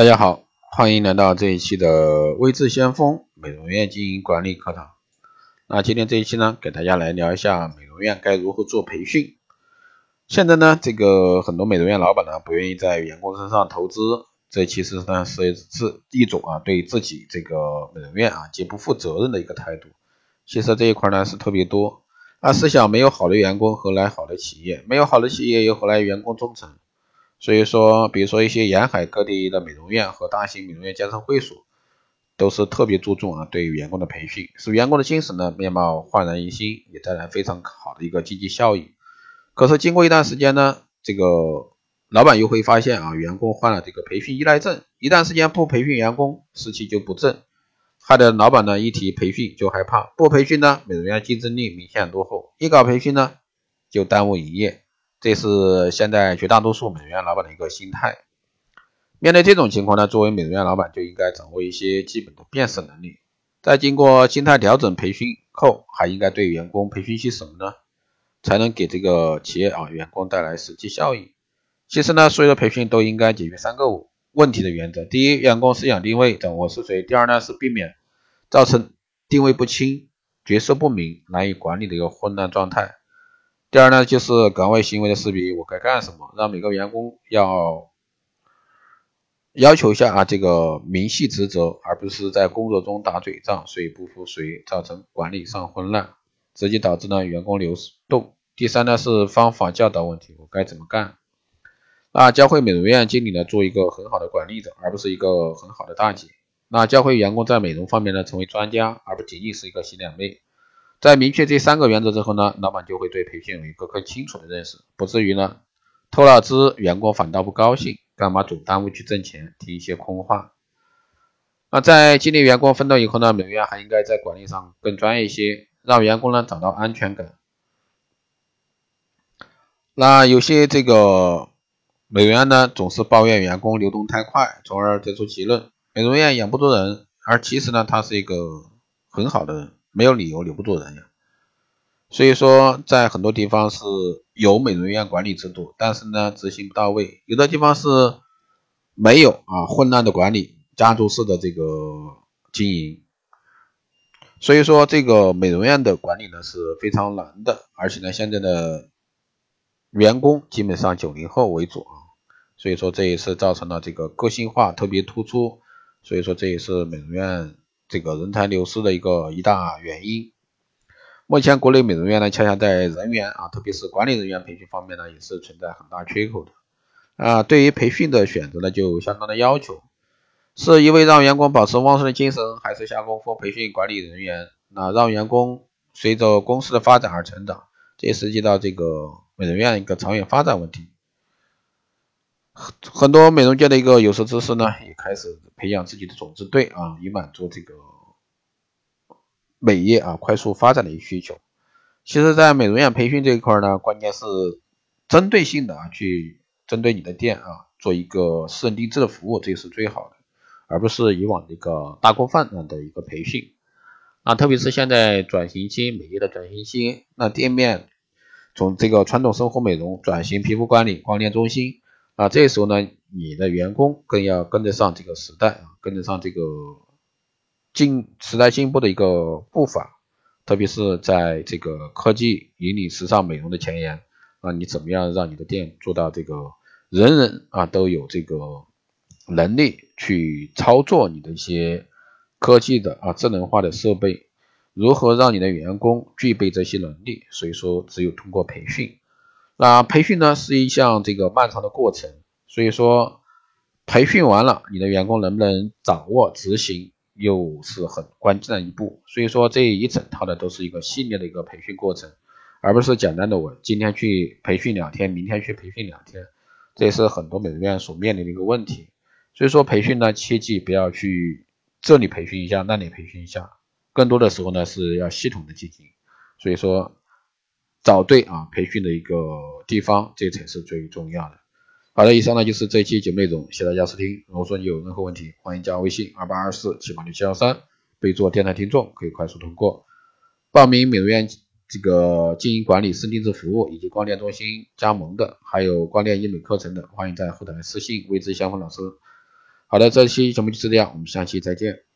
大家好，欢迎来到这一期的微智先锋美容院经营管理课堂。那今天这一期呢，给大家来聊一下美容院该如何做培训。现在呢，这个很多美容院老板呢，不愿意在员工身上投资，这其实呢是是一种啊对自己这个美容院啊极不负责任的一个态度。其实这一块呢是特别多。啊，试想没有好的员工，何来好的企业？没有好的企业，又何来员工忠诚？所以说，比如说一些沿海各地的美容院和大型美容院健身会所，都是特别注重啊对员工的培训，使员工的精神呢面貌焕然一新，也带来非常好的一个经济效益。可是经过一段时间呢，这个老板又会发现啊，员工患了这个培训依赖症，一段时间不培训员工，士气就不振，害得老板呢一提培训就害怕，不培训呢，美容院竞争力明显落后，一搞培训呢，就耽误营业。这是现在绝大多数美容院老板的一个心态。面对这种情况呢，作为美容院老板就应该掌握一些基本的辨识能力。在经过心态调整培训后，还应该对员工培训些什么呢？才能给这个企业啊员工带来实际效益？其实呢，所有的培训都应该解决三个问题的原则：第一，员工思想定位掌握是谁；第二呢，是避免造成定位不清、角色不明、难以管理的一个混乱状态。第二呢，就是岗位行为的识别，我该干什么，让每个员工要要求一下啊，这个明细职责，而不是在工作中打嘴仗，谁不服谁，造成管理上混乱，直接导致呢员工流动。第三呢是方法教导问题，我该怎么干？那教会美容院经理呢做一个很好的管理者，而不是一个很好的大姐。那教会员工在美容方面呢成为专家，而不仅仅是一个洗脸妹。在明确这三个原则之后呢，老板就会对培训有一个更清楚的认识，不至于呢偷了资，员工反倒不高兴，干嘛总耽误去挣钱，听一些空话。那在激励员工奋斗以后呢，美容院还应该在管理上更专业一些，让员工呢找到安全感。那有些这个美容院呢总是抱怨员工流动太快，从而得出结论美容院养不住人，而其实呢它是一个很好的人。没有理由留不住人呀，所以说在很多地方是有美容院管理制度，但是呢执行不到位，有的地方是没有啊，混乱的管理，家族式的这个经营，所以说这个美容院的管理呢是非常难的，而且呢现在的员工基本上九零后为主啊，所以说这也是造成了这个个性化特别突出，所以说这也是美容院。这个人才流失的一个一大原因。目前国内美容院呢，恰恰在人员啊，特别是管理人员培训方面呢，也是存在很大缺口的。啊，对于培训的选择呢，就相当的要求，是一味让员工保持旺盛的精神，还是下功夫培训管理人员，那让员工随着公司的发展而成长，这也涉及到这个美容院一个长远发展问题。很多美容界的一个有识之士呢，也开始培养自己的种子队啊，以满足这个美业啊快速发展的一个需求。其实，在美容院培训这一块呢，关键是针对性的啊，去针对你的店啊，做一个私人定制的服务，这是最好的，而不是以往的一个大锅饭的一个培训。啊，特别是现在转型期，美业的转型期，那店面从这个传统生活美容转型皮肤管理、光电中心。啊，这时候呢，你的员工更要跟得上这个时代啊，跟得上这个进时代进步的一个步伐，特别是在这个科技引领时尚美容的前沿啊，你怎么样让你的店做到这个人人啊都有这个能力去操作你的一些科技的啊智能化的设备？如何让你的员工具备这些能力？所以说，只有通过培训。那培训呢是一项这个漫长的过程，所以说培训完了，你的员工能不能掌握执行，又是很关键的一步。所以说这一整套的都是一个系列的一个培训过程，而不是简单的我今天去培训两天，明天去培训两天，这也是很多美容院所面临的一个问题。所以说培训呢，切记不要去这里培训一下，那里培训一下，更多的时候呢是要系统的进行。所以说。找对啊培训的一个地方，这才是最重要的。好的，以上呢就是这一期节目内容，谢谢大家收听。如果说你有任何问题，欢迎加微信二八二四七八六七幺三，备注电台听众，可以快速通过。报名美容院这个经营管理私定制服务以及光电中心加盟的，还有光电医美课程的，欢迎在后台私信未知相锋老师。好的，这期节目就是这样，我们下期再见。